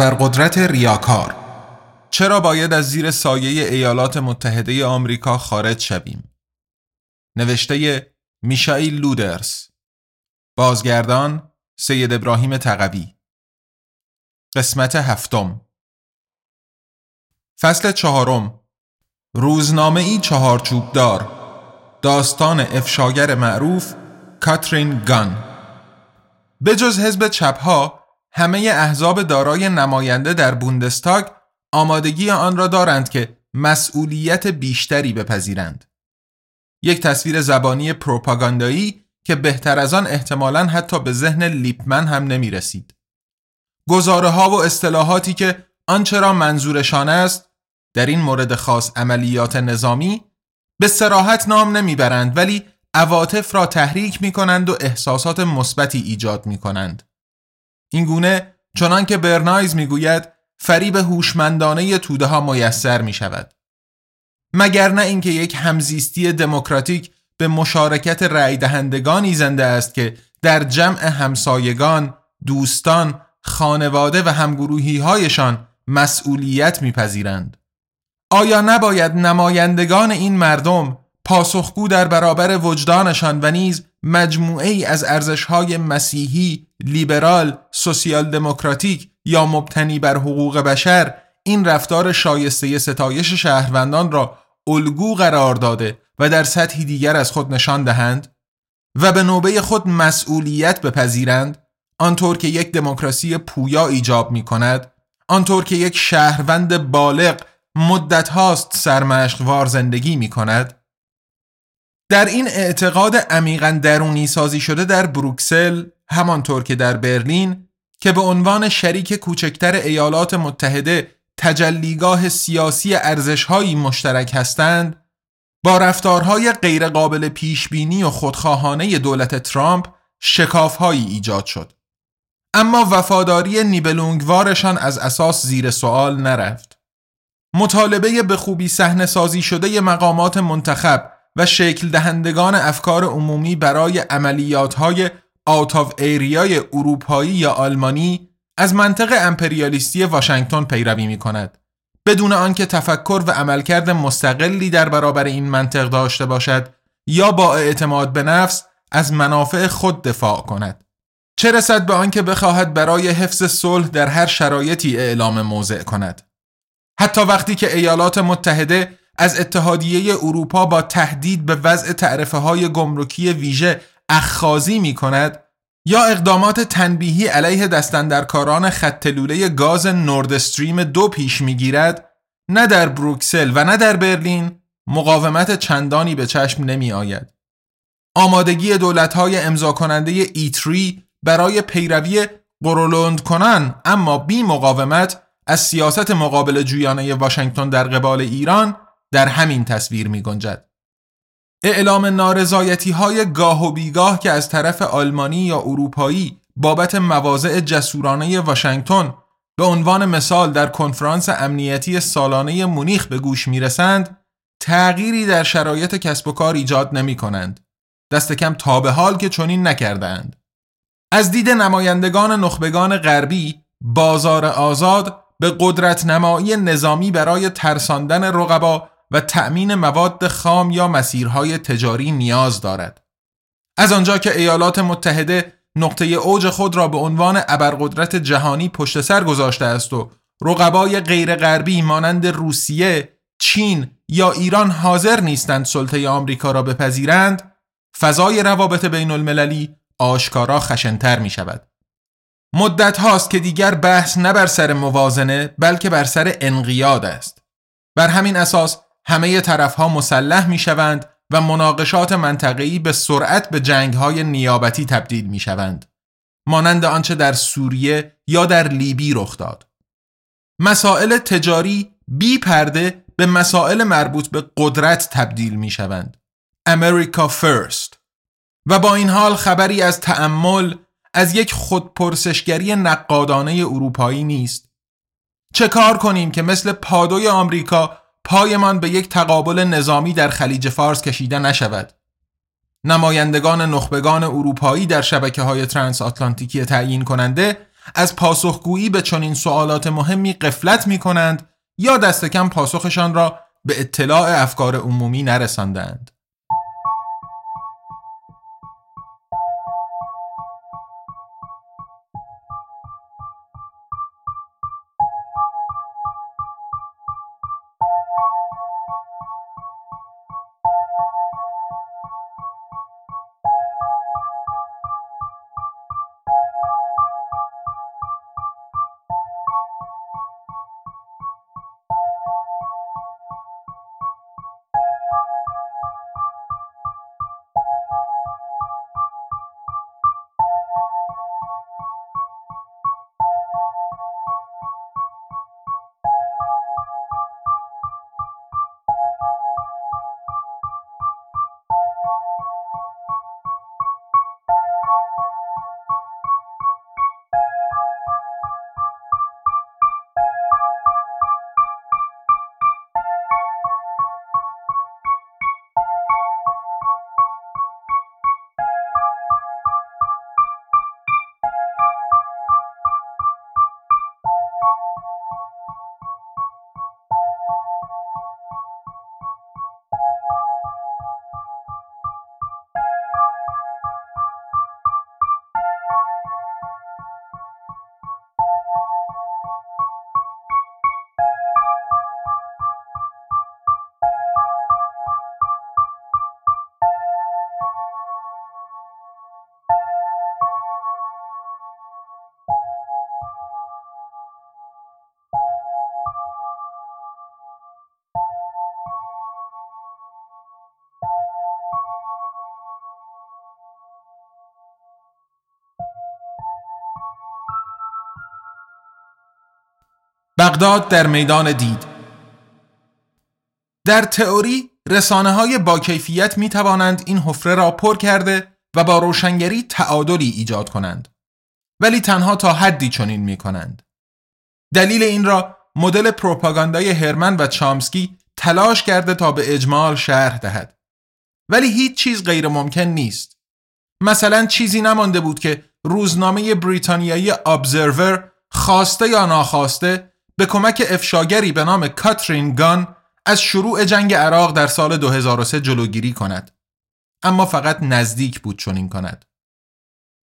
ابرقدرت ریاکار. چرا باید از زیر سایه ایالات متحده آمریکا خارج شویم؟ نوشته میشائیل لودرس بازگردان سید ابراهیم تقوی. قسمت هفتم. فصل چهارم. روزنامه ای چهارچوب دار داستان افشاگر معروف کاترین گان. به جز حزب چپها همه احزاب دارای نماینده در بوندستاگ آمادگی آن را دارند که مسئولیت بیشتری بپذیرند. یک تصویر زبانی پروپاگاندایی که بهتر از آن احتمالا حتی به ذهن لیپمن هم نمی رسید. گزاره ها و اصطلاحاتی که آنچه را منظورشان است در این مورد خاص عملیات نظامی به سراحت نام نمی‌برند ولی عواطف را تحریک می کنند و احساسات مثبتی ایجاد می کنند. این گونه چنان که برنایز می‌گوید فریب هوشمندانه توده ها میسر می شود. مگر نه اینکه یک همزیستی دموکراتیک به مشارکت رأی دهندگانی زنده است که در جمع همسایگان، دوستان، خانواده و همگروهی هایشان مسئولیت میپذیرند. آیا نباید نمایندگان این مردم پاسخگو در برابر وجدانشان و نیز مجموعه ای از ارزشهای مسیحی، لیبرال، سوسیال دموکراتیک یا مبتنی بر حقوق بشر این رفتار شایسته ستایش شهروندان را الگو قرار داده و در سطحی دیگر از خود نشان دهند و به نوبه خود مسئولیت بپذیرند آنطور که یک دموکراسی پویا ایجاب می کند آنطور که یک شهروند بالغ مدت هاست سرمشقوار زندگی می کند در این اعتقاد عمیقا درونی سازی شده در بروکسل همانطور که در برلین که به عنوان شریک کوچکتر ایالات متحده تجلیگاه سیاسی ارزشهایی مشترک هستند با رفتارهای غیرقابل پیشبینی و خودخواهانه دولت ترامپ شکافهایی ایجاد شد. اما وفاداری نیبلونگوارشان از اساس زیر سوال نرفت. مطالبه به خوبی صحنه سازی شده مقامات منتخب و شکل دهندگان افکار عمومی برای عملیات های آوت آف ایریای اروپایی یا آلمانی از منطق امپریالیستی واشنگتن پیروی می کند بدون آنکه تفکر و عملکرد مستقلی در برابر این منطق داشته باشد یا با اعتماد به نفس از منافع خود دفاع کند. چه رسد به آنکه بخواهد برای حفظ صلح در هر شرایطی اعلام موضع کند؟ حتی وقتی که ایالات متحده از اتحادیه اروپا با تهدید به وضع تعرفه های گمرکی ویژه اخخازی می کند یا اقدامات تنبیهی علیه دستندرکاران خط لوله گاز نورد استریم دو پیش می گیرد نه در بروکسل و نه در برلین مقاومت چندانی به چشم نمی آید. آمادگی دولت های امضا کننده ایتری برای پیروی قرولند کنن اما بی مقاومت از سیاست مقابل جویانه واشنگتن در قبال ایران در همین تصویر می گنجد. اعلام نارضایتی های گاه و بیگاه که از طرف آلمانی یا اروپایی بابت مواضع جسورانه واشنگتن به عنوان مثال در کنفرانس امنیتی سالانه مونیخ به گوش می رسند تغییری در شرایط کسب و کار ایجاد نمی کنند. دست کم تا به حال که چنین نکردند. از دید نمایندگان نخبگان غربی بازار آزاد به قدرت نمایی نظامی برای ترساندن رقبا و تأمین مواد خام یا مسیرهای تجاری نیاز دارد. از آنجا که ایالات متحده نقطه اوج خود را به عنوان ابرقدرت جهانی پشت سر گذاشته است و رقبای غیرغربی مانند روسیه، چین یا ایران حاضر نیستند سلطه آمریکا را بپذیرند، فضای روابط بین المللی آشکارا خشنتر می شود. مدت هاست که دیگر بحث نه بر سر موازنه بلکه بر سر انقیاد است. بر همین اساس همه طرف ها مسلح می شوند و مناقشات منطقه‌ای به سرعت به جنگ های نیابتی تبدیل می شوند. مانند آنچه در سوریه یا در لیبی رخ داد. مسائل تجاری بی پرده به مسائل مربوط به قدرت تبدیل می شوند. امریکا فرست و با این حال خبری از تأمل از یک خودپرسشگری نقادانه اروپایی نیست. چه کار کنیم که مثل پادوی آمریکا پایمان به یک تقابل نظامی در خلیج فارس کشیده نشود؟ نمایندگان نخبگان اروپایی در شبکه های ترانس آتلانتیکی تعیین کننده از پاسخگویی به چنین سوالات مهمی قفلت می کنند یا دست کم پاسخشان را به اطلاع افکار عمومی نرساندند. بغداد در میدان دید. در تئوری رسانه های با کیفیت می توانند این حفره را پر کرده و با روشنگری تعادلی ایجاد کنند. ولی تنها تا حدی چنین می کنند دلیل این را مدل پروپاگاندای هرمن و چامسکی تلاش کرده تا به اجمال شرح دهد. ولی هیچ چیز غیر ممکن نیست. مثلا چیزی نمانده بود که روزنامه بریتانیایی ابزرور خواسته یا ناخواسته به کمک افشاگری به نام کاترین گان از شروع جنگ عراق در سال 2003 جلوگیری کند. اما فقط نزدیک بود چنین کند.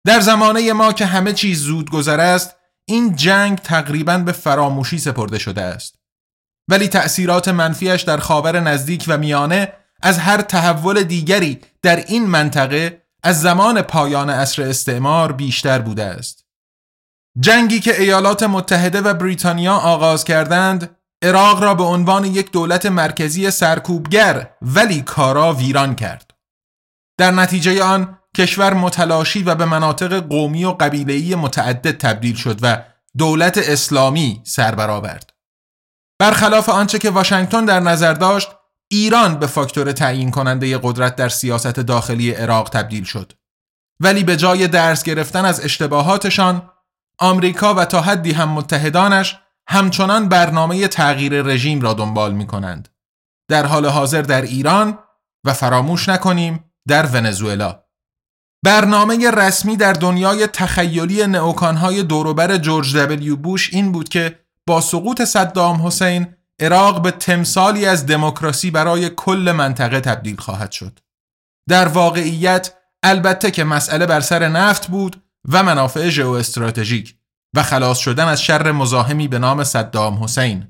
در زمانه ما که همه چیز زود گذره است این جنگ تقریبا به فراموشی سپرده شده است. ولی تأثیرات منفیش در خاور نزدیک و میانه از هر تحول دیگری در این منطقه از زمان پایان عصر استعمار بیشتر بوده است. جنگی که ایالات متحده و بریتانیا آغاز کردند عراق را به عنوان یک دولت مرکزی سرکوبگر ولی کارا ویران کرد. در نتیجه آن کشور متلاشی و به مناطق قومی و قبیله‌ای متعدد تبدیل شد و دولت اسلامی سر برآورد. برخلاف آنچه که واشنگتن در نظر داشت، ایران به فاکتور تعیین کننده قدرت در سیاست داخلی عراق تبدیل شد. ولی به جای درس گرفتن از اشتباهاتشان آمریکا و تا حدی هم متحدانش همچنان برنامه تغییر رژیم را دنبال می کنند. در حال حاضر در ایران و فراموش نکنیم در ونزوئلا. برنامه رسمی در دنیای تخیلی نئوکانهای دوروبر جورج دبلیو بوش این بود که با سقوط صدام حسین عراق به تمثالی از دموکراسی برای کل منطقه تبدیل خواهد شد. در واقعیت البته که مسئله بر سر نفت بود و منافع ژئواستراتژیک و خلاص شدن از شر مزاحمی به نام صدام حسین.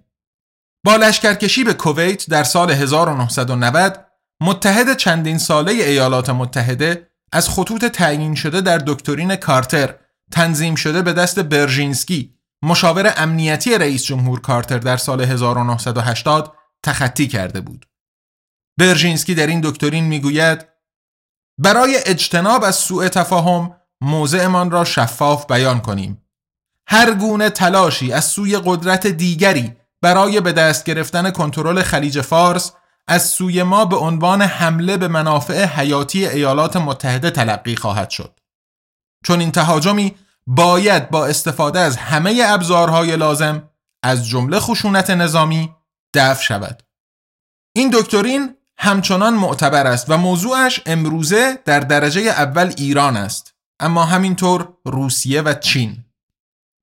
با لشکرکشی به کویت در سال 1990 متحد چندین ساله ایالات متحده از خطوط تعیین شده در دکترین کارتر تنظیم شده به دست برژینسکی مشاور امنیتی رئیس جمهور کارتر در سال 1980 تخطی کرده بود. برژینسکی در این دکترین می‌گوید برای اجتناب از سوء تفاهم موضعمان را شفاف بیان کنیم. هر گونه تلاشی از سوی قدرت دیگری برای به دست گرفتن کنترل خلیج فارس از سوی ما به عنوان حمله به منافع حیاتی ایالات متحده تلقی خواهد شد. چون این تهاجمی باید با استفاده از همه ابزارهای لازم از جمله خشونت نظامی دفع شود. این دکترین همچنان معتبر است و موضوعش امروزه در درجه اول ایران است اما همینطور روسیه و چین.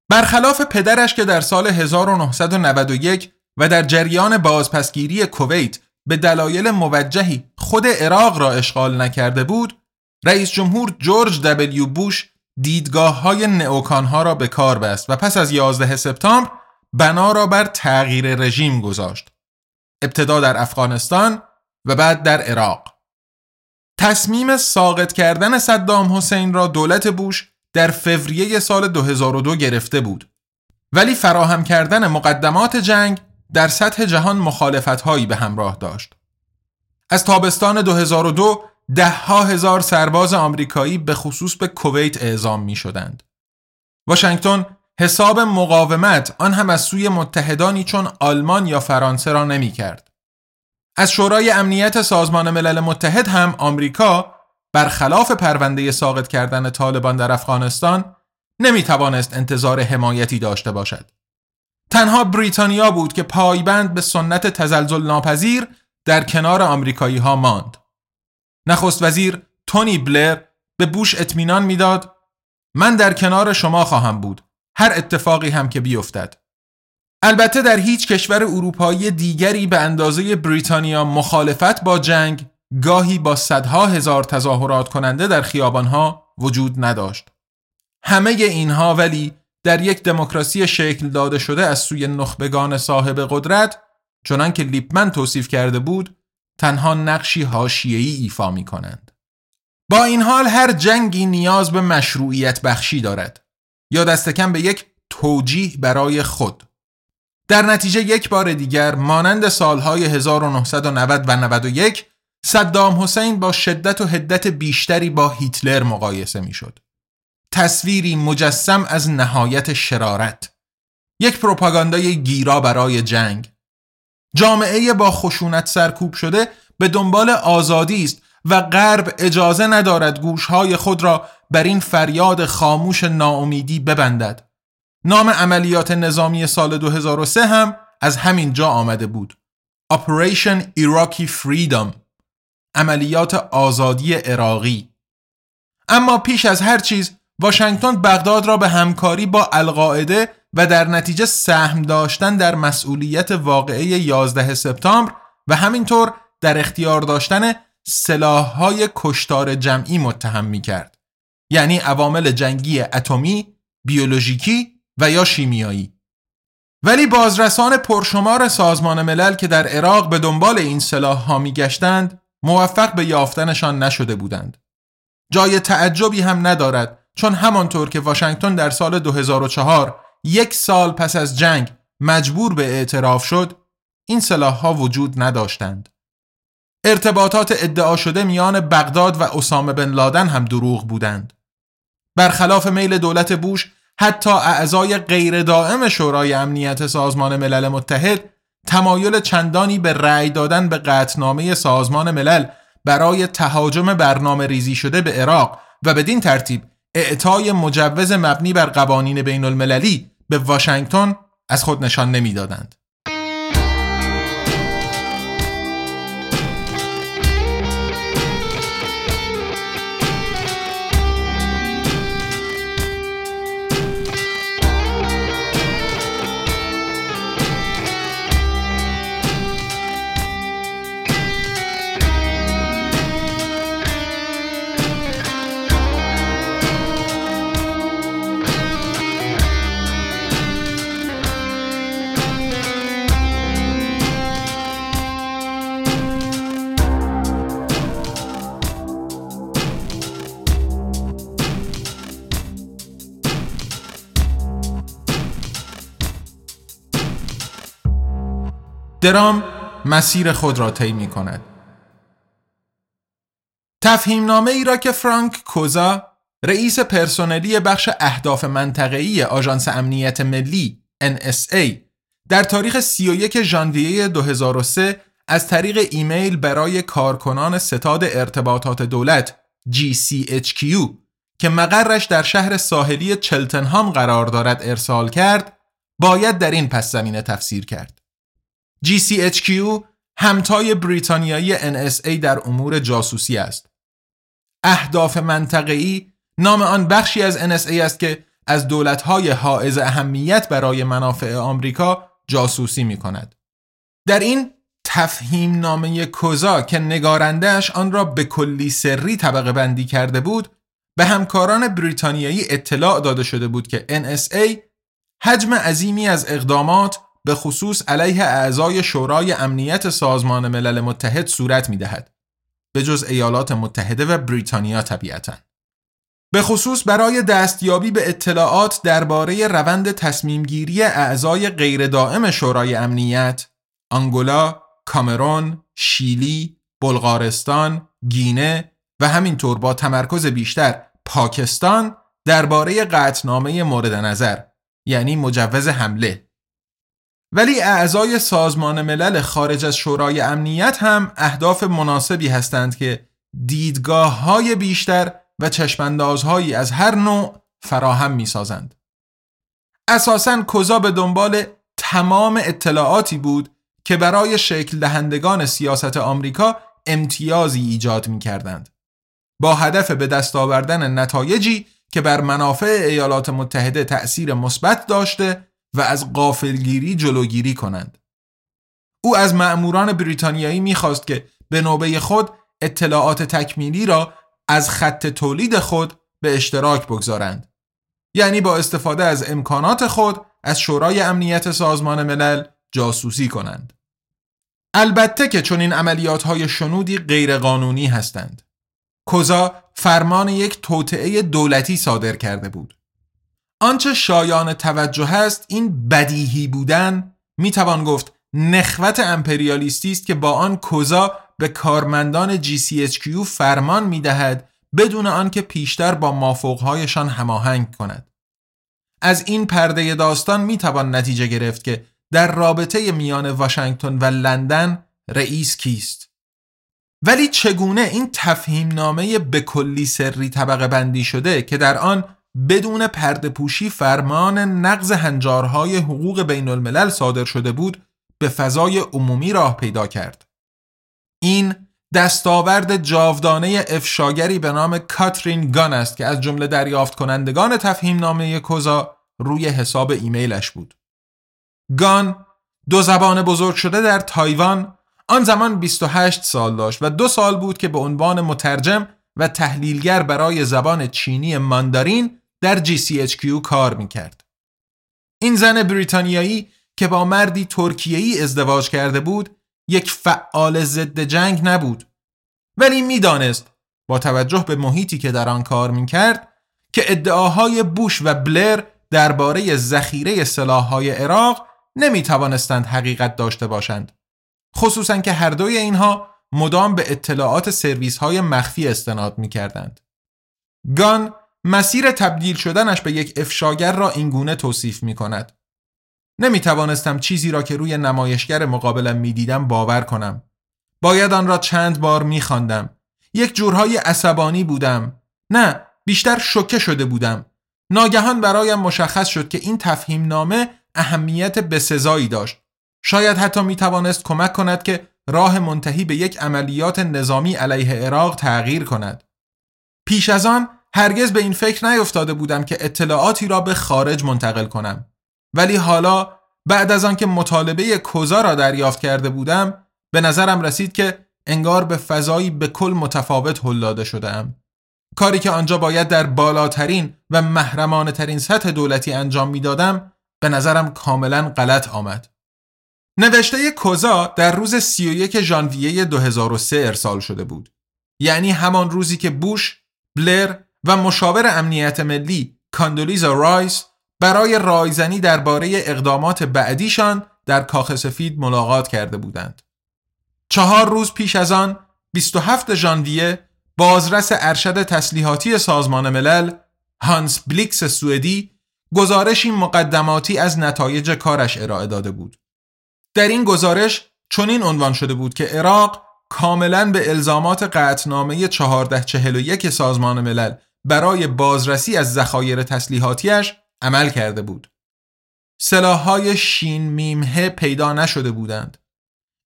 برخلاف پدرش که در سال 1991 و در جریان بازپسگیری کویت به دلایل موجهی خود عراق را اشغال نکرده بود رئیس جمهور جورج دبلیو بوش دیدگاه های نئوکان ها را به کار بست و پس از 11 سپتامبر بنا را بر تغییر رژیم گذاشت. ابتدا در افغانستان و بعد در عراق. تصمیم ساقط کردن صدام حسین را دولت بوش در فوریه سال 2002 گرفته بود ولی فراهم کردن مقدمات جنگ در سطح جهان مخالفت هایی به همراه داشت از تابستان 2002 ده ها هزار سرباز آمریکایی به خصوص به کویت اعزام می شدند. واشنگتن حساب مقاومت آن هم از سوی متحدانی چون آلمان یا فرانسه را نمی کرد. از شورای امنیت سازمان ملل متحد هم آمریکا برخلاف پرونده ساقط کردن طالبان در افغانستان نمی توانست انتظار حمایتی داشته باشد. تنها بریتانیا بود که پایبند به سنت تزلزل ناپذیر در کنار آمریکایی ها ماند. نخست وزیر تونی بلر به بوش اطمینان می‌داد من در کنار شما خواهم بود هر اتفاقی هم که بیفتد البته در هیچ کشور اروپایی دیگری به اندازه بریتانیا مخالفت با جنگ گاهی با صدها هزار تظاهرات کننده در خیابانها وجود نداشت. همه اینها ولی در یک دموکراسی شکل داده شده از سوی نخبگان صاحب قدرت چنان که لیپمن توصیف کرده بود تنها نقشی حاشیه‌ای ایفا می کنند. با این حال هر جنگی نیاز به مشروعیت بخشی دارد یا دستکم به یک توجیه برای خود در نتیجه یک بار دیگر مانند سالهای 1990 و 91 صدام حسین با شدت و هدت بیشتری با هیتلر مقایسه می‌شد. تصویری مجسم از نهایت شرارت. یک پروپاگاندای گیرا برای جنگ. جامعه با خشونت سرکوب شده به دنبال آزادی است و غرب اجازه ندارد گوشهای خود را بر این فریاد خاموش ناامیدی ببندد. نام عملیات نظامی سال 2003 هم از همین جا آمده بود Operation Iraqi Freedom عملیات آزادی عراقی اما پیش از هر چیز واشنگتن بغداد را به همکاری با القاعده و در نتیجه سهم داشتن در مسئولیت واقعه 11 سپتامبر و همینطور در اختیار داشتن سلاحهای کشتار جمعی متهم می کرد. یعنی عوامل جنگی اتمی، بیولوژیکی و یا شیمیایی. ولی بازرسان پرشمار سازمان ملل که در عراق به دنبال این سلاح ها می گشتند موفق به یافتنشان نشده بودند. جای تعجبی هم ندارد چون همانطور که واشنگتن در سال 2004 یک سال پس از جنگ مجبور به اعتراف شد این سلاح ها وجود نداشتند. ارتباطات ادعا شده میان بغداد و اسامه بن لادن هم دروغ بودند. برخلاف میل دولت بوش حتی اعضای غیر دائم شورای امنیت سازمان ملل متحد تمایل چندانی به رأی دادن به قطنامه سازمان ملل برای تهاجم برنامه ریزی شده به عراق و بدین ترتیب اعطای مجوز مبنی بر قوانین بین المللی به واشنگتن از خود نشان نمی‌دادند. درام مسیر خود را طی می کند. تفهیم نامه ای را که فرانک کوزا رئیس پرسنلی بخش اهداف منطقه‌ای آژانس امنیت ملی NSA در تاریخ 31 ژانویه 2003 از طریق ایمیل برای کارکنان ستاد ارتباطات دولت GCHQ که مقرش در شهر ساحلی چلتنهام قرار دارد ارسال کرد باید در این پس زمینه تفسیر کرد. GCHQ همتای بریتانیایی NSA در امور جاسوسی است. اهداف منطقه‌ای نام آن بخشی از NSA است که از دولت‌های حائز اهمیت برای منافع آمریکا جاسوسی می کند. در این تفهیم نامه کوزا که نگارندهش آن را به کلی سری طبقه بندی کرده بود به همکاران بریتانیایی اطلاع داده شده بود که NSA حجم عظیمی از اقدامات به خصوص علیه اعضای شورای امنیت سازمان ملل متحد صورت می دهد. به جز ایالات متحده و بریتانیا طبیعتا. به خصوص برای دستیابی به اطلاعات درباره روند تصمیمگیری اعضای غیر دائم شورای امنیت، آنگولا، کامرون، شیلی، بلغارستان، گینه و همینطور با تمرکز بیشتر پاکستان درباره قطنامه مورد نظر یعنی مجوز حمله ولی اعضای سازمان ملل خارج از شورای امنیت هم اهداف مناسبی هستند که دیدگاه های بیشتر و چشماندازهایی از هر نوع فراهم می سازند. اساساً کذا به دنبال تمام اطلاعاتی بود که برای شکل دهندگان سیاست آمریکا امتیازی ایجاد می کردند. با هدف به دست آوردن نتایجی که بر منافع ایالات متحده تأثیر مثبت داشته و از قافلگیری جلوگیری کنند. او از مأموران بریتانیایی می‌خواست که به نوبه خود اطلاعات تکمیلی را از خط تولید خود به اشتراک بگذارند. یعنی با استفاده از امکانات خود از شورای امنیت سازمان ملل جاسوسی کنند. البته که چون این عملیات های شنودی غیرقانونی هستند. کوزا فرمان یک توطعه دولتی صادر کرده بود. آنچه شایان توجه است این بدیهی بودن می‌توان گفت نخوت امپریالیستی است که با آن کوزا به کارمندان GCHQ فرمان می‌دهد بدون آنکه پیشتر با مافوقهایشان هماهنگ کند. از این پرده داستان می‌توان نتیجه گرفت که در رابطه میان واشنگتن و لندن رئیس کیست ولی چگونه این تفهیم نامه به کلی سری طبقه بندی شده که در آن بدون پرده پوشی فرمان نقض هنجارهای حقوق بین الملل صادر شده بود به فضای عمومی راه پیدا کرد. این دستاورد جاودانه افشاگری به نام کاترین گان است که از جمله دریافت کنندگان تفهیم نامه کوزا روی حساب ایمیلش بود. گان دو زبان بزرگ شده در تایوان آن زمان 28 سال داشت و دو سال بود که به عنوان مترجم و تحلیلگر برای زبان چینی ماندارین در GCHQ کار می‌کرد. این زن بریتانیایی که با مردی ترکیه‌ای ازدواج کرده بود یک فعال ضد جنگ نبود ولی می‌دانست با توجه به محیطی که در آن کار می‌کرد که ادعاهای بوش و بلر درباره ذخیره سلاح‌های عراق نمی توانستند حقیقت داشته باشند. خصوصا که هر دوی اینها مدام به اطلاعات سرویس های مخفی استناد می کردند. گان مسیر تبدیل شدنش به یک افشاگر را اینگونه توصیف می کند. نمی توانستم چیزی را که روی نمایشگر مقابلم می دیدم باور کنم. باید آن را چند بار می خواندم. یک جورهای عصبانی بودم. نه بیشتر شوکه شده بودم. ناگهان برایم مشخص شد که این تفهیم نامه اهمیت بسزایی داشت. شاید حتی می توانست کمک کند که راه منتهی به یک عملیات نظامی علیه عراق تغییر کند. پیش از آن هرگز به این فکر نیفتاده بودم که اطلاعاتی را به خارج منتقل کنم. ولی حالا بعد از آنکه مطالبه کوزا را دریافت کرده بودم به نظرم رسید که انگار به فضایی به کل متفاوت هل داده شدم. کاری که آنجا باید در بالاترین و محرمانه ترین سطح دولتی انجام می‌دادم به نظرم کاملا غلط آمد. نوشته کوزا در روز 31 ژانویه 2003 ارسال شده بود. یعنی همان روزی که بوش، بلر و مشاور امنیت ملی کاندولیزا رایس برای رایزنی درباره اقدامات بعدیشان در کاخ سفید ملاقات کرده بودند. چهار روز پیش از آن 27 ژانویه بازرس ارشد تسلیحاتی سازمان ملل هانس بلیکس سوئدی گزارشی مقدماتی از نتایج کارش ارائه داده بود. در این گزارش چنین عنوان شده بود که عراق کاملا به الزامات قطنامه 1441 سازمان ملل برای بازرسی از ذخایر تسلیحاتیش عمل کرده بود. سلاحهای شین میمه پیدا نشده بودند.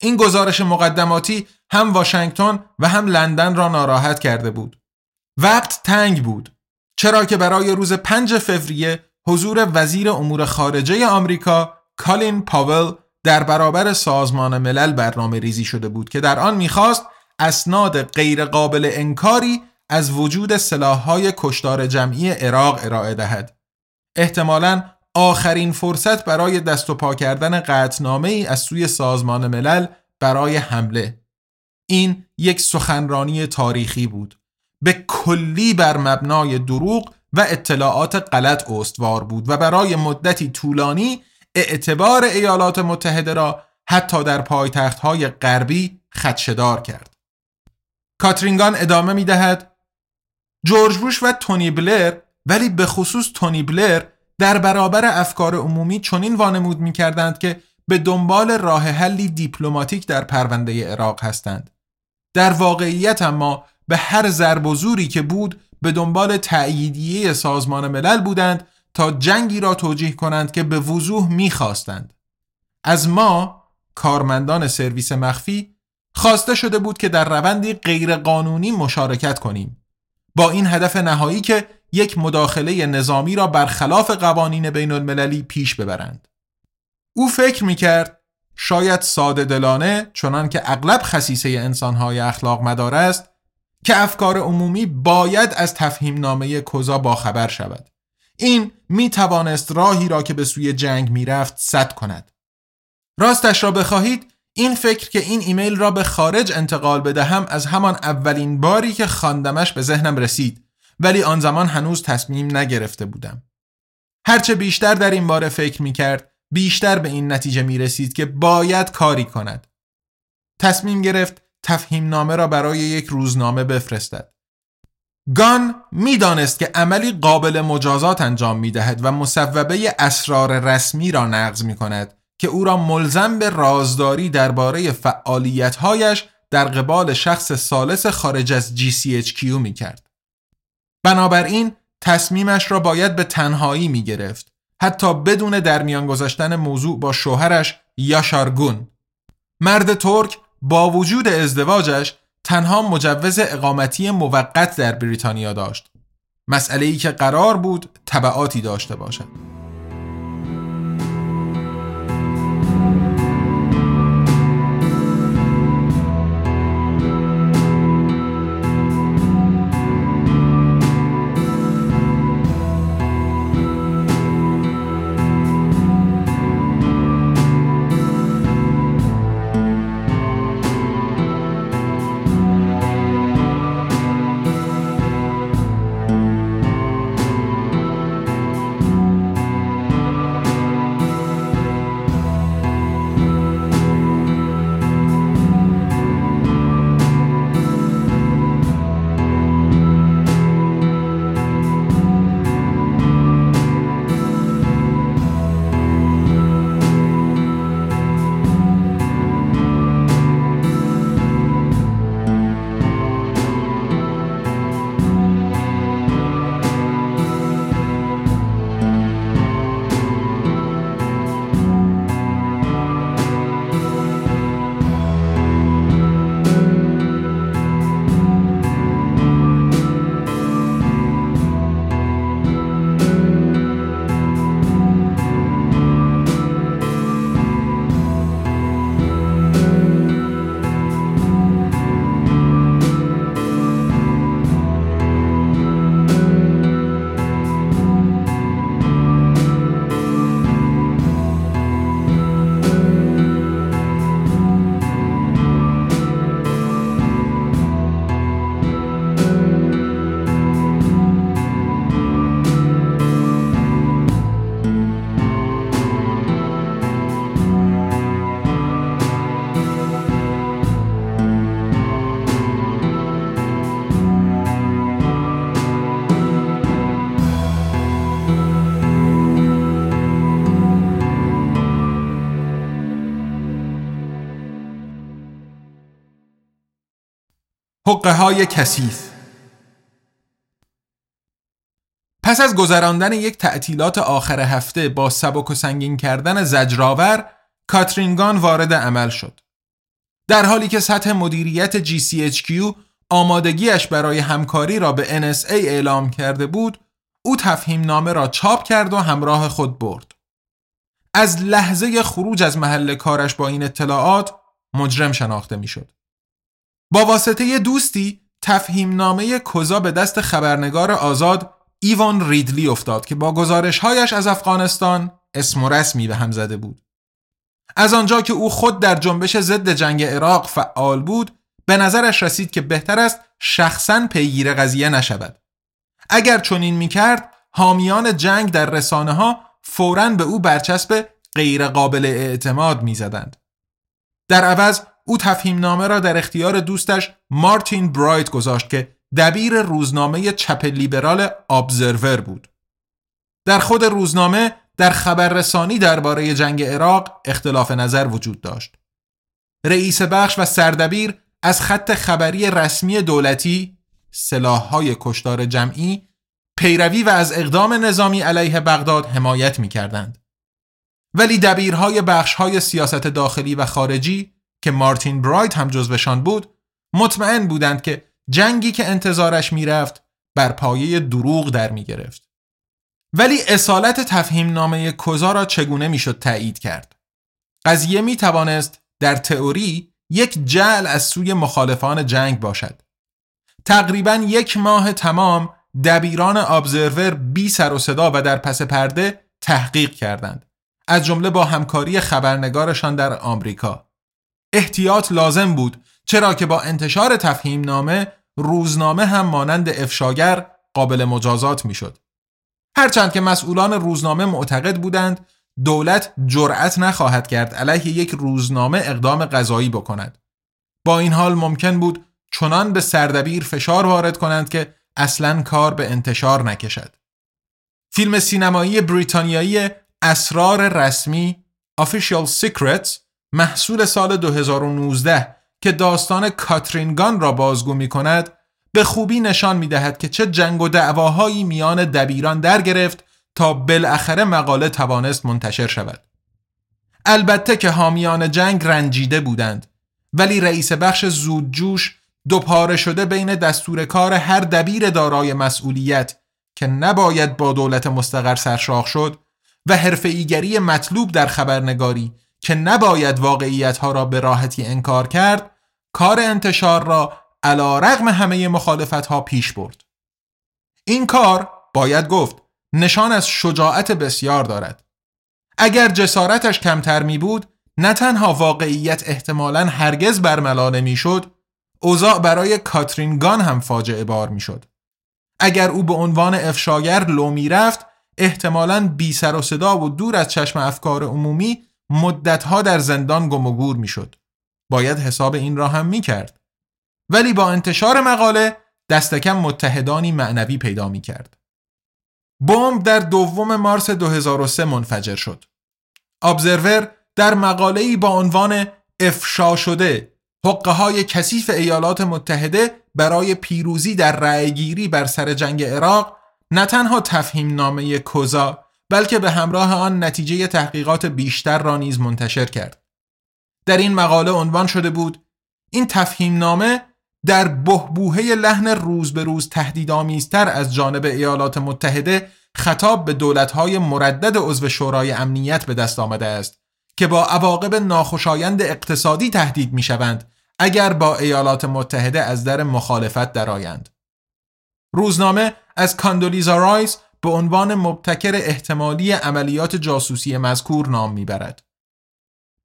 این گزارش مقدماتی هم واشنگتن و هم لندن را ناراحت کرده بود. وقت تنگ بود چرا که برای روز 5 فوریه حضور وزیر امور خارجه آمریکا کالین پاول در برابر سازمان ملل برنامه ریزی شده بود که در آن می‌خواست اسناد غیرقابل انکاری از وجود سلاحهای کشتار جمعی عراق ارائه دهد. احتمالاً آخرین فرصت برای دست و پا کردن قطنامه ای از سوی سازمان ملل برای حمله. این یک سخنرانی تاریخی بود. به کلی بر مبنای دروغ و اطلاعات غلط استوار بود و برای مدتی طولانی اعتبار ایالات متحده را حتی در پایتخت های غربی خدشدار کرد. کاترینگان ادامه می دهد جورج بوش و تونی بلر ولی به خصوص تونی بلر در برابر افکار عمومی چنین وانمود می کردند که به دنبال راه حلی دیپلماتیک در پرونده عراق هستند. در واقعیت اما به هر ضرب و زوری که بود به دنبال تأییدیه سازمان ملل بودند تا جنگی را توجیه کنند که به وضوح می‌خواستند. از ما کارمندان سرویس مخفی خواسته شده بود که در روندی غیرقانونی مشارکت کنیم با این هدف نهایی که یک مداخله نظامی را برخلاف قوانین بین المللی پیش ببرند. او فکر می کرد شاید ساده دلانه چنان که اغلب خصیصه انسانهای اخلاق مدار است که افکار عمومی باید از تفهیم نامه کوزا باخبر شود. این می توانست راهی را که به سوی جنگ می رفت سد کند. راستش را بخواهید این فکر که این ایمیل را به خارج انتقال بدهم از همان اولین باری که خواندمش به ذهنم رسید ولی آن زمان هنوز تصمیم نگرفته بودم. هرچه بیشتر در این باره فکر می کرد بیشتر به این نتیجه می رسید که باید کاری کند. تصمیم گرفت تفهیم نامه را برای یک روزنامه بفرستد. گان می‌دانست که عملی قابل مجازات انجام می دهد و مصوبه اسرار رسمی را نقض می کند که او را ملزم به رازداری درباره فعالیتهایش در قبال شخص سالس خارج از GCHQ می کرد. بنابراین تصمیمش را باید به تنهایی می گرفت حتی بدون درمیان گذاشتن موضوع با شوهرش یاشارگون. مرد ترک با وجود ازدواجش تنها مجوز اقامتی موقت در بریتانیا داشت. مسئله ای که قرار بود طبعاتی داشته باشد. حقه های کثیف. پس از گذراندن یک تعطیلات آخر هفته با سبک و سنگین کردن زجرآور کاترینگان وارد عمل شد. در حالی که سطح مدیریت GCHQ آمادگیش برای همکاری را به NSA اعلام کرده بود او تفهیم نامه را چاپ کرد و همراه خود برد. از لحظه خروج از محل کارش با این اطلاعات مجرم شناخته می‌شد. با واسطه دوستی تفهیم نامه کزا به دست خبرنگار آزاد ایوان ریدلی افتاد که با گزارشهایش از افغانستان اسم و رسمی به هم زده بود. از آنجا که او خود در جنبش ضد جنگ عراق فعال بود به نظرش رسید که بهتر است شخصا پیگیر قضیه نشود. اگر چنین می‌کرد حامیان جنگ در رسانه ها فوراً به او برچسب غیر قابل اعتماد می‌زدند. در عوض او تفهیم نامه را در اختیار دوستش مارتین برایت گذاشت که دبیر روزنامه چپ لیبرال ابزرور بود. در خود روزنامه در خبررسانی درباره جنگ عراق اختلاف نظر وجود داشت. رئیس بخش و سردبیر از خط خبری رسمی دولتی سلاحهای کشتار جمعی پیروی و از اقدام نظامی علیه بغداد حمایت می کردند. ولی دبیرهای بخشهای سیاست داخلی و خارجی که مارتین برایت هم جزوشان بود مطمئن بودند که جنگی که انتظارش می‌رفت بر پایه دروغ در می گرفت. ولی اصالت تفهیم نامه کزا را چگونه می‌شد تایید کرد؟ قضیه می توانست در تئوری یک جعل از سوی مخالفان جنگ باشد. تقریبا یک ماه تمام دبیران ابزرور بی سر و صدا و در پس پرده تحقیق کردند. از جمله با همکاری خبرنگارشان در آمریکا. احتیاط لازم بود چرا که با انتشار تفهیم نامه روزنامه هم مانند افشاگر قابل مجازات می‌شد. هرچند که مسئولان روزنامه معتقد بودند دولت جرأت نخواهد کرد علیه یک روزنامه اقدام قضایی بکند. با این حال ممکن بود چنان به سردبیر فشار وارد کنند که اصلا کار به انتشار نکشد. فیلم سینمایی بریتانیایی اسرار رسمی Official Secrets محصول سال 2019 که داستان کاترینگان را بازگو می کند به خوبی نشان می دهد که چه جنگ و دعواهایی میان دبیران در گرفت تا بالاخره مقاله توانست منتشر شود. البته که حامیان جنگ رنجیده بودند ولی رئیس بخش زودجوش دوپاره شده بین دستور کار هر دبیر دارای مسئولیت که نباید با دولت مستقر سرشاخ شد و حرفه‌ایگری مطلوب در خبرنگاری که نباید واقعیت ها را به راحتی انکار کرد کار انتشار را علا رغم همه مخالفت ها پیش برد این کار باید گفت نشان از شجاعت بسیار دارد اگر جسارتش کمتر می بود نه تنها واقعیت احتمالا هرگز برملا نمی شد اوضاع برای کاترین گان هم فاجعه بار می شد. اگر او به عنوان افشاگر لو می رفت احتمالا بی سر و صدا و دور از چشم افکار عمومی مدتها در زندان گم و گور می شد. باید حساب این را هم می کرد. ولی با انتشار مقاله دستکم متحدانی معنوی پیدا می کرد. بمب در دوم مارس 2003 منفجر شد. ابزرور در مقاله‌ای با عنوان افشا شده حقه های کثیف ایالات متحده برای پیروزی در رأیگیری بر سر جنگ عراق نه تنها تفهیم نامه کوزا بلکه به همراه آن نتیجه تحقیقات بیشتر را نیز منتشر کرد. در این مقاله عنوان شده بود این تفهیم نامه در بهبوهه لحن روز به روز تهدیدآمیزتر از جانب ایالات متحده خطاب به دولتهای مردد عضو شورای امنیت به دست آمده است که با عواقب ناخوشایند اقتصادی تهدید می شوند اگر با ایالات متحده از در مخالفت درآیند. روزنامه از کاندولیزا رایس به عنوان مبتکر احتمالی عملیات جاسوسی مذکور نام می‌برد.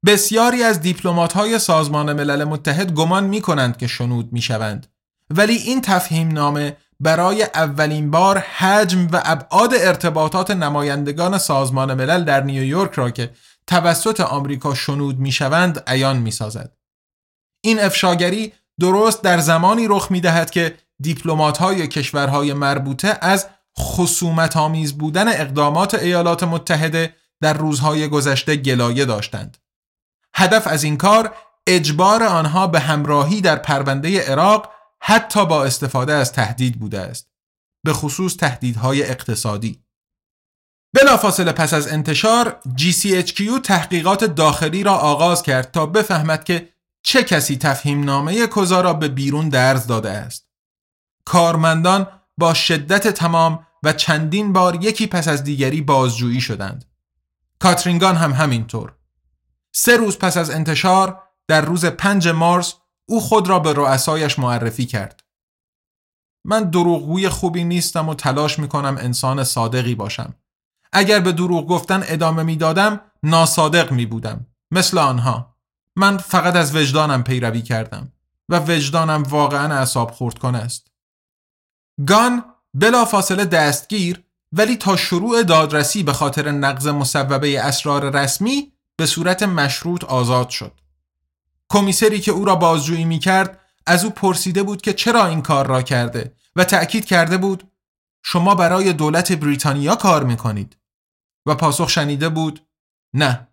بسیاری از های سازمان ملل متحد گمان می کنند که شنود می شوند. ولی این تفهیم نامه برای اولین بار حجم و ابعاد ارتباطات نمایندگان سازمان ملل در نیویورک را که توسط آمریکا شنود می شوند عیان می سازد. این افشاگری درست در زمانی رخ می دهد که دیپلمات های کشورهای مربوطه از خصومت آمیز بودن اقدامات ایالات متحده در روزهای گذشته گلایه داشتند. هدف از این کار اجبار آنها به همراهی در پرونده عراق حتی با استفاده از تهدید بوده است به خصوص تهدیدهای اقتصادی بلافاصله پس از انتشار GCHQ تحقیقات داخلی را آغاز کرد تا بفهمد که چه کسی تفهیم نامه کوزا را به بیرون درز داده است. کارمندان با شدت تمام و چندین بار یکی پس از دیگری بازجویی شدند. کاترینگان هم همینطور. سه روز پس از انتشار در روز 5 مارس او خود را به رؤسایش معرفی کرد. من دروغگوی خوبی نیستم و تلاش می‌کنم انسان صادقی باشم. اگر به دروغ گفتن ادامه می‌دادم ناصادق می بودم. مثل آنها. من فقط از وجدانم پیروی کردم و وجدانم واقعا اعصاب خورد کنه است. گان بلا فاصله دستگیر ولی تا شروع دادرسی به خاطر نقض مصوبه اسرار رسمی به صورت مشروط آزاد شد. کمیسری که او را بازجویی می کرد از او پرسیده بود که چرا این کار را کرده و تأکید کرده بود شما برای دولت بریتانیا کار می کنید و پاسخ شنیده بود نه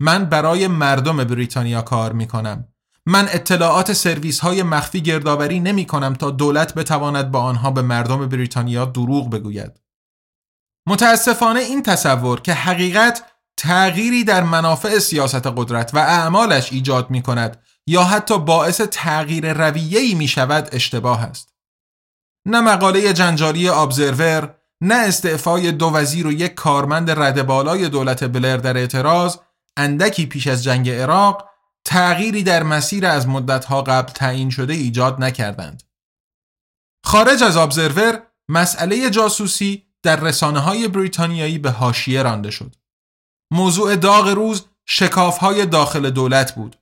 من برای مردم بریتانیا کار می کنم من اطلاعات سرویس های مخفی گردآوری نمی کنم تا دولت بتواند با آنها به مردم بریتانیا دروغ بگوید متاسفانه این تصور که حقیقت تغییری در منافع سیاست قدرت و اعمالش ایجاد می کند یا حتی باعث تغییر رویه‌ای می شود اشتباه است. نه مقاله جنجالی ابزرور نه استعفای دو وزیر و یک کارمند رد بالای دولت بلر در اعتراض اندکی پیش از جنگ عراق تغییری در مسیر از مدتها قبل تعیین شده ایجاد نکردند. خارج از ابزرور مسئله جاسوسی در رسانه های بریتانیایی به هاشیه رانده شد. موضوع داغ روز شکاف های داخل دولت بود.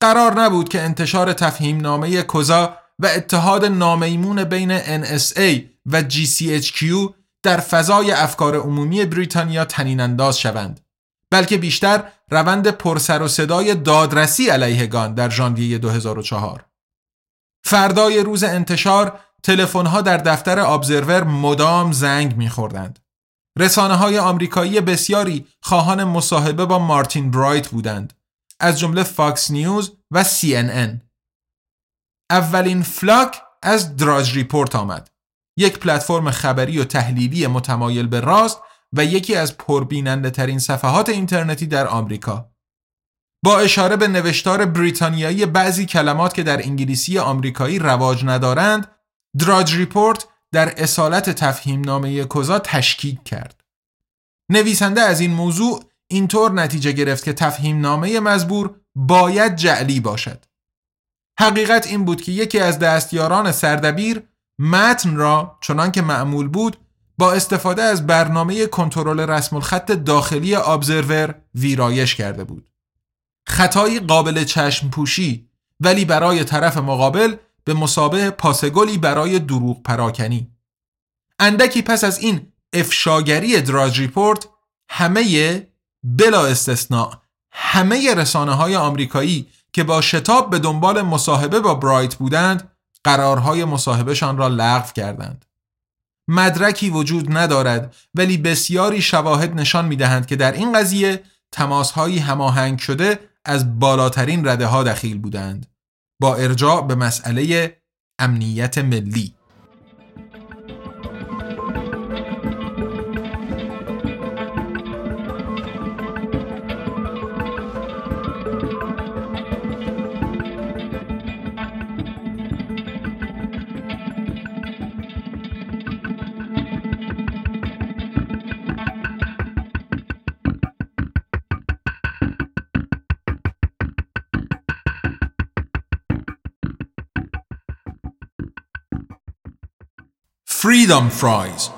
قرار نبود که انتشار تفهیم نامه کوزا و اتحاد نامیمون بین NSA و GCHQ در فضای افکار عمومی بریتانیا تنین انداز شوند بلکه بیشتر روند پرسر و صدای دادرسی علیه گان در ژانویه 2004 فردای روز انتشار تلفن‌ها در دفتر ابزرور مدام زنگ می‌خوردند. رسانه های آمریکایی بسیاری خواهان مصاحبه با مارتین برایت بودند از جمله فاکس نیوز و CNN. اولین فلاک از دراج ریپورت آمد. یک پلتفرم خبری و تحلیلی متمایل به راست و یکی از پربیننده ترین صفحات اینترنتی در آمریکا. با اشاره به نوشتار بریتانیایی بعضی کلمات که در انگلیسی آمریکایی رواج ندارند، دراج ریپورت در اصالت تفهیم نامه کوزا تشکیک کرد. نویسنده از این موضوع اینطور نتیجه گرفت که تفهیم نامه مزبور باید جعلی باشد. حقیقت این بود که یکی از دستیاران سردبیر متن را چنان که معمول بود با استفاده از برنامه کنترل رسم الخط داخلی ابزرور ویرایش کرده بود. خطایی قابل چشم پوشی ولی برای طرف مقابل به مسابه پاسگلی برای دروغ پراکنی. اندکی پس از این افشاگری دراج ریپورت همه بلا استثناء همه رسانه های آمریکایی که با شتاب به دنبال مصاحبه با برایت بودند قرارهای مصاحبهشان را لغو کردند. مدرکی وجود ندارد ولی بسیاری شواهد نشان می دهند که در این قضیه تماسهایی هماهنگ شده از بالاترین رده ها دخیل بودند. با ارجاع به مسئله امنیت ملی. فریدم فرایز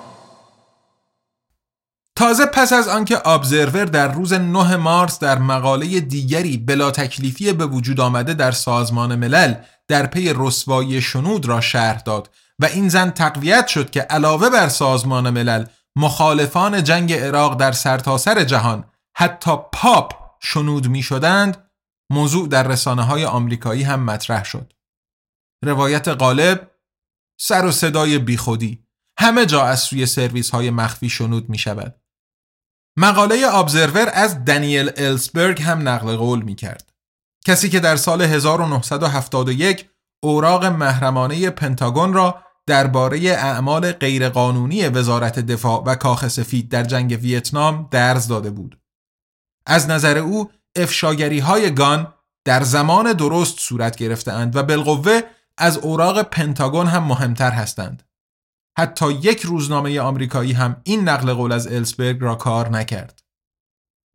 تازه پس از آنکه ابزرور در روز 9 مارس در مقاله دیگری بلا تکلیفی به وجود آمده در سازمان ملل در پی رسوایی شنود را شرح داد و این زن تقویت شد که علاوه بر سازمان ملل مخالفان جنگ عراق در سرتاسر سر جهان حتی پاپ شنود می شدند موضوع در رسانه های آمریکایی هم مطرح شد. روایت غالب سر و صدای بیخودی همه جا از سوی سرویس های مخفی شنود می شود. مقاله ابزرور از دنیل السبرگ هم نقل قول می کرد. کسی که در سال 1971 اوراق محرمانه پنتاگون را درباره اعمال غیرقانونی وزارت دفاع و کاخ سفید در جنگ ویتنام درز داده بود. از نظر او افشاگری های گان در زمان درست صورت گرفتهاند و بالقوه از اوراق پنتاگون هم مهمتر هستند. حتی یک روزنامه آمریکایی هم این نقل قول از السبرگ را کار نکرد.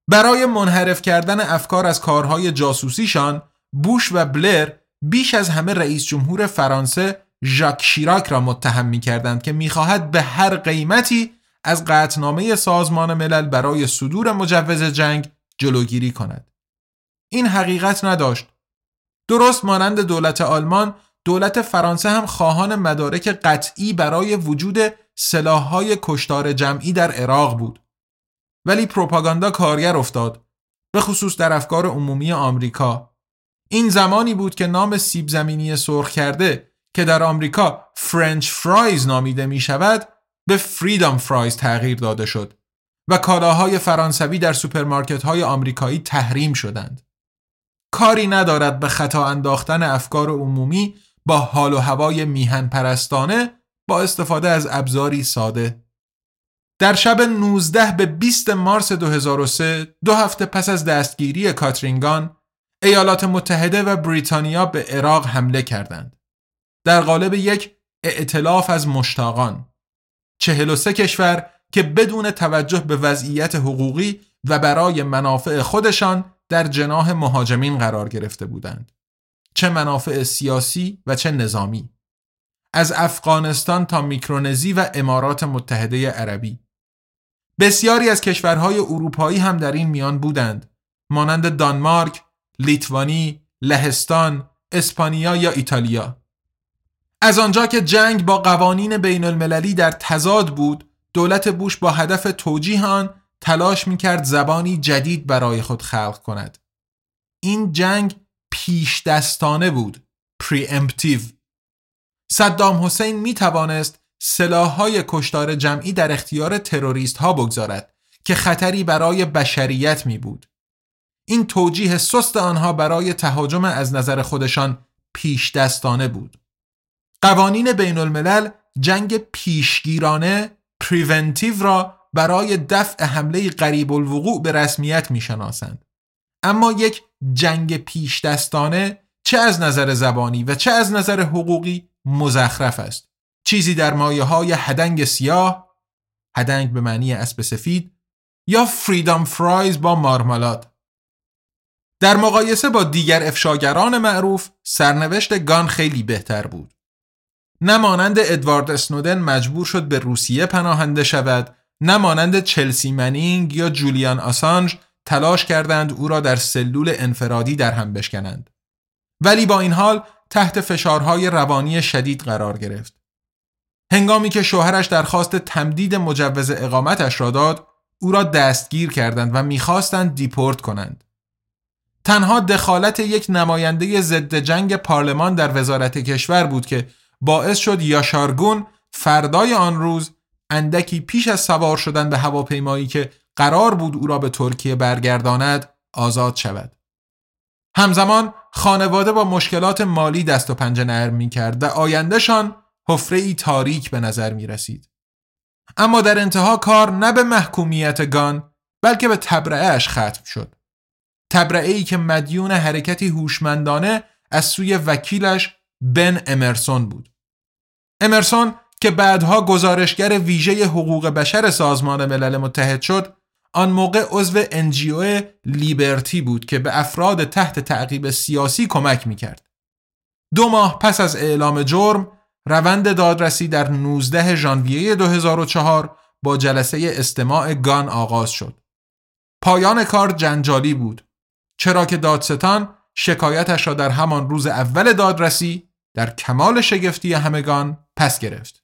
برای منحرف کردن افکار از کارهای جاسوسیشان بوش و بلر بیش از همه رئیس جمهور فرانسه ژاک شیراک را متهم می کردند که می‌خواهد به هر قیمتی از قطنامه سازمان ملل برای صدور مجوز جنگ جلوگیری کند. این حقیقت نداشت. درست مانند دولت آلمان دولت فرانسه هم خواهان مدارک قطعی برای وجود سلاحهای کشتار جمعی در عراق بود. ولی پروپاگاندا کارگر افتاد به خصوص در افکار عمومی آمریکا. این زمانی بود که نام سیب زمینی سرخ کرده که در آمریکا فرنچ فرایز نامیده می شود به freedom fries تغییر داده شد و کالاهای فرانسوی در سوپرمارکت های آمریکایی تحریم شدند. کاری ندارد به خطا انداختن افکار عمومی با حال و هوای میهن پرستانه با استفاده از ابزاری ساده. در شب 19 به 20 مارس 2003 دو هفته پس از دستگیری کاترین گان ایالات متحده و بریتانیا به عراق حمله کردند. در قالب یک ائتلاف از مشتاقان 43 کشور که بدون توجه به وضعیت حقوقی و برای منافع خودشان در جناح مهاجمین قرار گرفته بودند. چه منافع سیاسی و چه نظامی. از افغانستان تا میکرونزی و امارات متحده عربی. بسیاری از کشورهای اروپایی هم در این میان بودند مانند دانمارک، لیتوانی، لهستان، اسپانیا یا ایتالیا. از آنجا که جنگ با قوانین بین المللی در تضاد بود دولت بوش با هدف توجیه آن تلاش می کرد زبانی جدید برای خود خلق کند. این جنگ پیش دستانه بود. preemptive. صدام حسین می توانست سلاح های کشتار جمعی در اختیار تروریست ها بگذارد که خطری برای بشریت می بود. این توجیه سست آنها برای تهاجم از نظر خودشان پیش دستانه بود. قوانین بین الملل جنگ پیشگیرانه پریونتیو را برای دفع حمله قریب الوقوع به رسمیت می شناسند. اما یک جنگ پیش دستانه چه از نظر زبانی و چه از نظر حقوقی مزخرف است. چیزی در مایه های هدنگ سیاه، هدنگ به معنی اسب سفید یا فریدام فرایز با مارمالاد. در مقایسه با دیگر افشاگران معروف سرنوشت گان خیلی بهتر بود. نمانند ادوارد اسنودن مجبور شد به روسیه پناهنده شود نمانند چلسی منینگ یا جولیان آسانج تلاش کردند او را در سلول انفرادی در هم بشکنند. ولی با این حال تحت فشارهای روانی شدید قرار گرفت. هنگامی که شوهرش درخواست تمدید مجوز اقامتش را داد او را دستگیر کردند و می‌خواستند دیپورت کنند. تنها دخالت یک نماینده ضد جنگ پارلمان در وزارت کشور بود که باعث شد یاشارگون فردای آن روز اندکی پیش از سوار شدن به هواپیمایی که قرار بود او را به ترکیه برگرداند آزاد شود. همزمان خانواده با مشکلات مالی دست و پنجه نرم می کرد و آیندهشان حفره ای تاریک به نظر می رسید. اما در انتها کار نه به محکومیت گان بلکه به تبرعهش ختم شد. تبرعه که مدیون حرکتی هوشمندانه از سوی وکیلش بن امرسون بود. امرسون که بعدها گزارشگر ویژه حقوق بشر سازمان ملل متحد شد آن موقع عضو انجیو لیبرتی بود که به افراد تحت تعقیب سیاسی کمک می‌کرد. دو ماه پس از اعلام جرم روند دادرسی در 19 ژانویه 2004 با جلسه استماع گان آغاز شد. پایان کار جنجالی بود چرا که دادستان شکایتش را در همان روز اول دادرسی در کمال شگفتی همگان پس گرفت.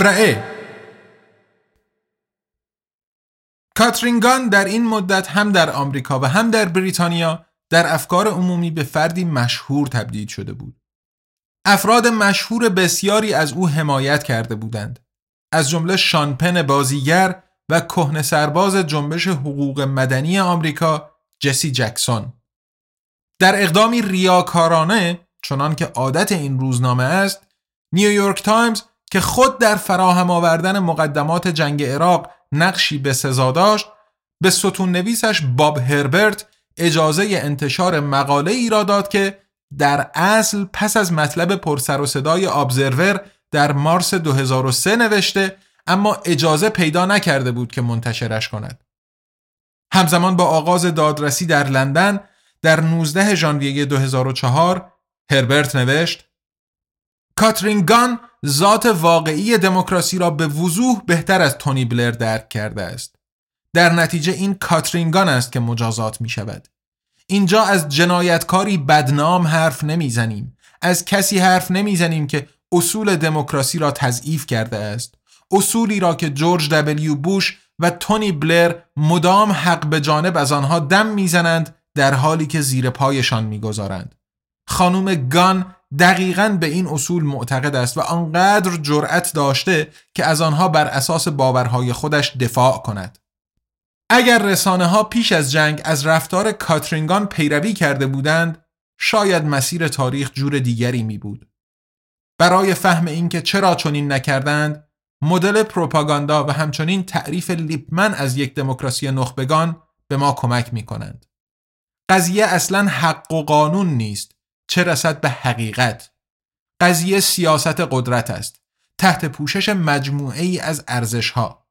تبرعه کاترینگان در این مدت هم در آمریکا و هم در بریتانیا در افکار عمومی به فردی مشهور تبدیل شده بود. افراد مشهور بسیاری از او حمایت کرده بودند. از جمله شانپن بازیگر و کهنه سرباز جنبش حقوق مدنی آمریکا جسی جکسون. در اقدامی ریاکارانه چنان که عادت این روزنامه است نیویورک تایمز که خود در فراهم آوردن مقدمات جنگ عراق نقشی به سزا داشت به ستون نویسش باب هربرت اجازه انتشار مقاله ای را داد که در اصل پس از مطلب پرسر و صدای ابزرور در مارس 2003 نوشته اما اجازه پیدا نکرده بود که منتشرش کند. همزمان با آغاز دادرسی در لندن در 19 ژانویه 2004 هربرت نوشت کاترین گان ذات واقعی دموکراسی را به وضوح بهتر از تونی بلر درک کرده است. در نتیجه این کاترینگان است که مجازات می شود. اینجا از جنایتکاری بدنام حرف نمی‌زنیم. از کسی حرف نمی‌زنیم که اصول دموکراسی را تضعیف کرده است. اصولی را که جورج دبلیو بوش و تونی بلر مدام حق به جانب از آنها دم می‌زنند در حالی که زیر پایشان می‌گذارند. خانوم گان دقیقا به این اصول معتقد است و آنقدر جرأت داشته که از آنها بر اساس باورهای خودش دفاع کند. اگر رسانه ها پیش از جنگ از رفتار کاترینگان پیروی کرده بودند شاید مسیر تاریخ جور دیگری می بود. برای فهم اینکه چرا چنین نکردند مدل پروپاگاندا و همچنین تعریف لیپمن از یک دموکراسی نخبگان به ما کمک می کنند. قضیه اصلا حق و قانون نیست چه رسد به حقیقت قضیه سیاست قدرت است تحت پوشش مجموعه ای از ارزش ها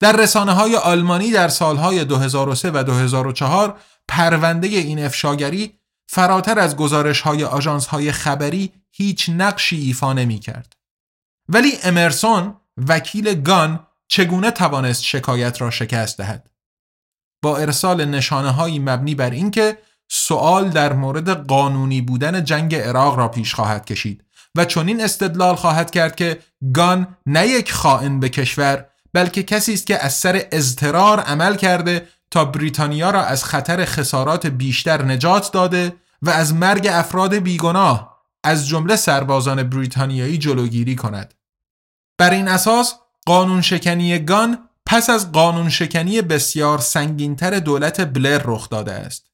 در رسانه های آلمانی در سالهای 2003 و 2004 پرونده این افشاگری فراتر از گزارش های آژانس های خبری هیچ نقشی ایفا نمی کرد. ولی امرسون وکیل گان چگونه توانست شکایت را شکست دهد؟ با ارسال نشانه هایی مبنی بر اینکه سوال در مورد قانونی بودن جنگ عراق را پیش خواهد کشید و چنین استدلال خواهد کرد که گان نه یک خائن به کشور بلکه کسی است که از سر اضطرار عمل کرده تا بریتانیا را از خطر خسارات بیشتر نجات داده و از مرگ افراد بیگناه از جمله سربازان بریتانیایی جلوگیری کند. بر این اساس قانون شکنی گان پس از قانون شکنی بسیار سنگینتر دولت بلر رخ داده است.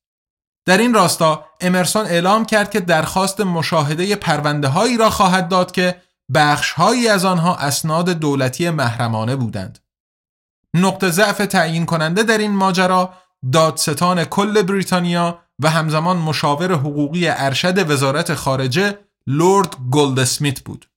در این راستا امرسون اعلام کرد که درخواست مشاهده پرونده هایی را خواهد داد که بخش هایی از آنها اسناد دولتی محرمانه بودند. نقطه ضعف تعیین کننده در این ماجرا دادستان کل بریتانیا و همزمان مشاور حقوقی ارشد وزارت خارجه لورد گلدسمیت بود.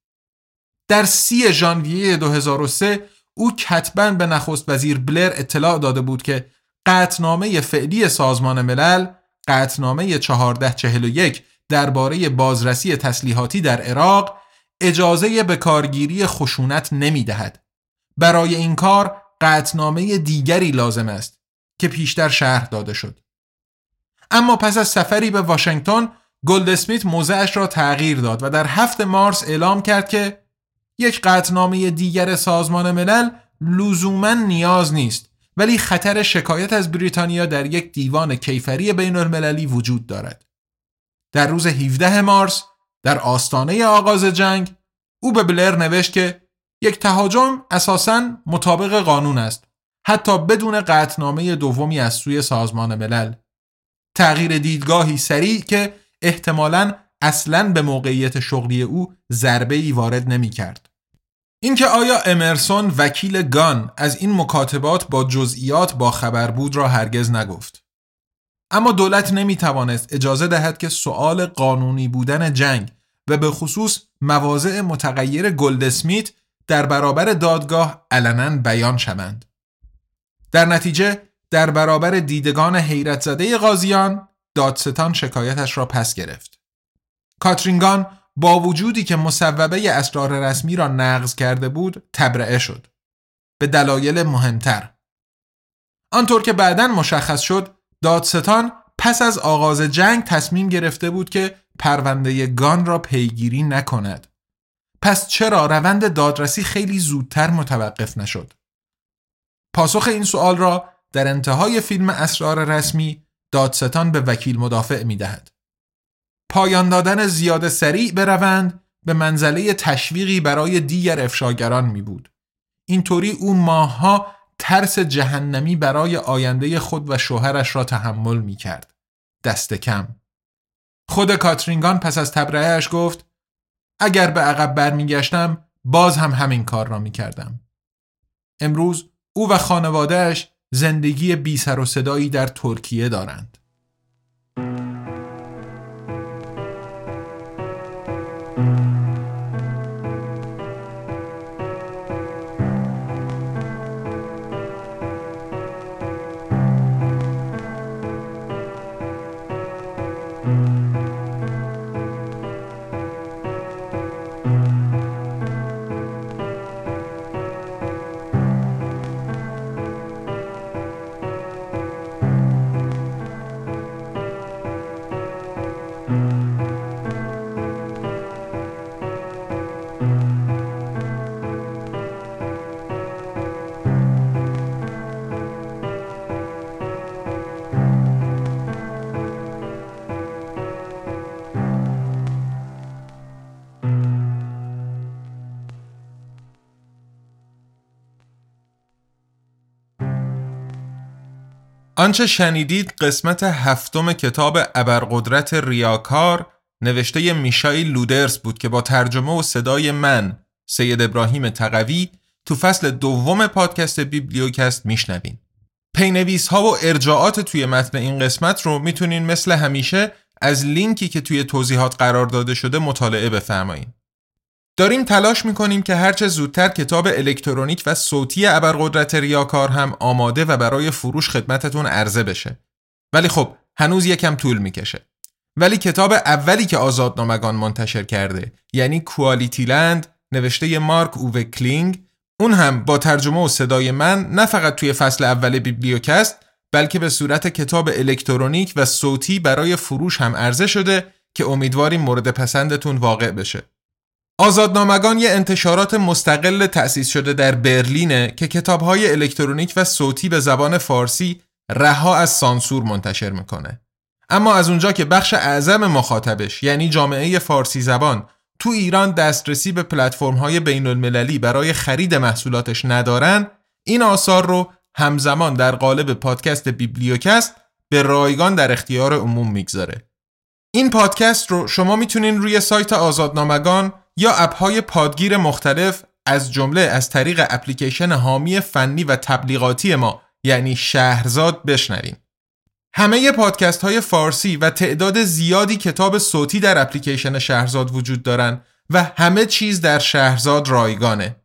در سی ژانویه 2003 او کتبا به نخست وزیر بلر اطلاع داده بود که قطنامه فعلی سازمان ملل قطنامه 1441 درباره بازرسی تسلیحاتی در عراق اجازه به کارگیری خشونت نمی دهد. برای این کار قطنامه دیگری لازم است که پیشتر شرح داده شد. اما پس از سفری به واشنگتن گلدسمیت موضعش را تغییر داد و در هفت مارس اعلام کرد که یک قطنامه دیگر سازمان ملل لزوما نیاز نیست ولی خطر شکایت از بریتانیا در یک دیوان کیفری بین المللی وجود دارد. در روز 17 مارس در آستانه آغاز جنگ او به بلر نوشت که یک تهاجم اساساً مطابق قانون است حتی بدون قطنامه دومی از سوی سازمان ملل تغییر دیدگاهی سریع که احتمالاً اصلا به موقعیت شغلی او ضربه ای وارد نمی کرد. اینکه آیا امرسون وکیل گان از این مکاتبات با جزئیات با خبر بود را هرگز نگفت. اما دولت نمی توانست اجازه دهد که سؤال قانونی بودن جنگ و به خصوص مواضع متغیر گلدسمیت در برابر دادگاه علنا بیان شوند. در نتیجه در برابر دیدگان حیرت زده قاضیان دادستان شکایتش را پس گرفت. کاترینگان با وجودی که مصوبه اسرار رسمی را نقض کرده بود تبرئه شد به دلایل مهمتر آنطور که بعدا مشخص شد دادستان پس از آغاز جنگ تصمیم گرفته بود که پرونده گان را پیگیری نکند پس چرا روند دادرسی خیلی زودتر متوقف نشد؟ پاسخ این سوال را در انتهای فیلم اسرار رسمی دادستان به وکیل مدافع می دهد. پایان دادن زیاد سریع به روند به منزله تشویقی برای دیگر افشاگران می بود. اینطوری او ماهها ترس جهنمی برای آینده خود و شوهرش را تحمل می کرد. دست کم. خود کاترینگان پس از تبرئهش گفت اگر به عقب برمیگشتم باز هم همین کار را می کردم. امروز او و خانوادهش زندگی بی سر و صدایی در ترکیه دارند. آنچه شنیدید قسمت هفتم کتاب ابرقدرت ریاکار نوشته میشائیل لودرس بود که با ترجمه و صدای من سید ابراهیم تقوی تو فصل دوم پادکست بیبلیوکست میشنوین. پی‌نویس ها و ارجاعات توی متن این قسمت رو می‌تونین مثل همیشه از لینکی که توی توضیحات قرار داده شده مطالعه بفرمایید. داریم تلاش می‌کنیم که هرچه زودتر کتاب الکترونیک و صوتی ابرقدرت ریاکار هم آماده و برای فروش خدمتتون عرضه بشه. ولی خب هنوز یکم طول می‌کشه. ولی کتاب اولی که آزادنامگان منتشر کرده یعنی کوالیتی لند نوشته مارک اوو کلینگ اون هم با ترجمه و صدای من نه فقط توی فصل اول بیبلیوکست بلکه به صورت کتاب الکترونیک و صوتی برای فروش هم عرضه شده که امیدواریم مورد پسندتون واقع بشه. آزادنامگان یه انتشارات مستقل تأسیس شده در برلینه که کتابهای الکترونیک و صوتی به زبان فارسی رها از سانسور منتشر می‌کنه. اما از اونجا که بخش اعظم مخاطبش یعنی جامعه فارسی زبان تو ایران دسترسی به پلتفرم های بین المللی برای خرید محصولاتش ندارن این آثار رو همزمان در قالب پادکست بیبلیوکست به رایگان در اختیار عموم می‌گذاره. این پادکست رو شما می‌تونین روی سایت آزادنامگان یا اپهای پادگیر مختلف از جمله از طریق اپلیکیشن حامی فنی و تبلیغاتی ما یعنی شهرزاد بشنوین. همه پادکست های فارسی و تعداد زیادی کتاب صوتی در اپلیکیشن شهرزاد وجود دارن و همه چیز در شهرزاد رایگانه.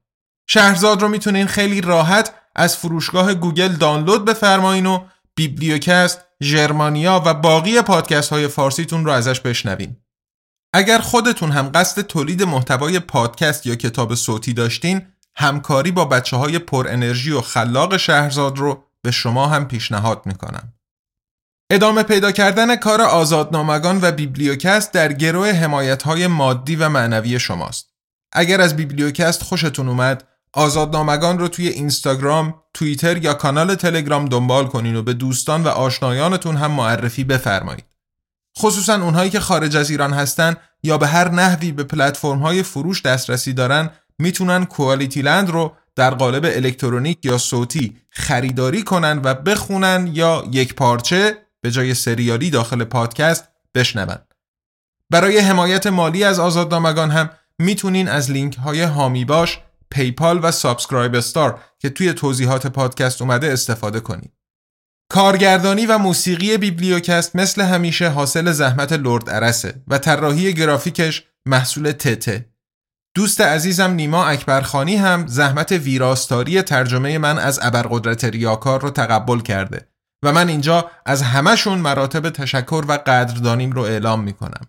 شهرزاد رو می‌تونین خیلی راحت از فروشگاه گوگل دانلود بفرمایین و بیبلیوکست، ژرمانیا و باقی پادکست های فارسیتون رو ازش بشنوین. اگر خودتون هم قصد تولید محتوای پادکست یا کتاب صوتی داشتین همکاری با بچه های پر انرژی و خلاق شهرزاد رو به شما هم پیشنهاد می‌کنم. ادامه پیدا کردن کار آزادنامگان و بیبلیوکست در گروه حمایت های مادی و معنوی شماست. اگر از بیبلیوکست خوشتون اومد آزادنامگان رو توی اینستاگرام، توییتر یا کانال تلگرام دنبال کنین و به دوستان و آشنایانتون هم معرفی بفرمایید. خصوصا اونهایی که خارج از ایران هستن یا به هر نحوی به پلتفرم های فروش دسترسی دارن می‌تونن کوالیتی لند رو در قالب الکترونیک یا صوتی خریداری کنن و بخونن یا یک پارچه به جای سریالی داخل پادکست بشنون. برای حمایت مالی از آزادنامگان هم می‌تونین از لینک های حامی باش، پیپال و سابسکرایب استار که توی توضیحات پادکست اومده استفاده کنید. کارگردانی و موسیقی بیبلیوکست مثل همیشه حاصل زحمت لرد ارسه و طراحی گرافیکش محصول تته. دوست عزیزم نیما اکبرخانی هم زحمت ویراستاری ترجمه من از ابرقدرت ریاکار رو تقبل کرده و من اینجا از همهشون مراتب تشکر و قدردانیم رو اعلام می‌کنم.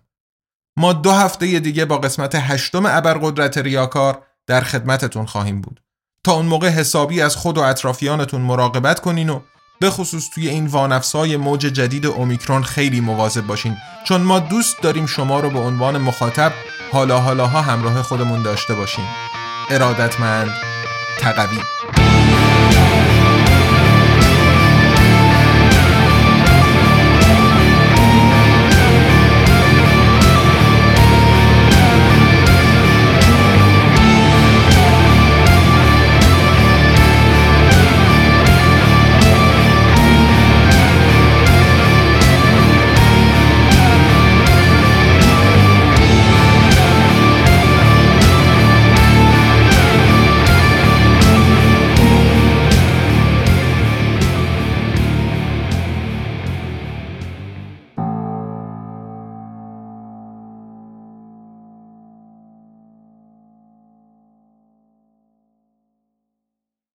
ما دو هفته دیگه با قسمت هشتم ابرقدرت ریاکار در خدمتتون خواهیم بود. تا اون موقع حسابی از خود و اطرافیانتون مراقبت کنین و به خصوص توی این وانفسای موج جدید اومیکرون خیلی مواظب باشین. چون ما دوست داریم شما رو به عنوان مخاطب حالا حالاها همراه خودمون داشته باشیم. ارادتمند تقوی.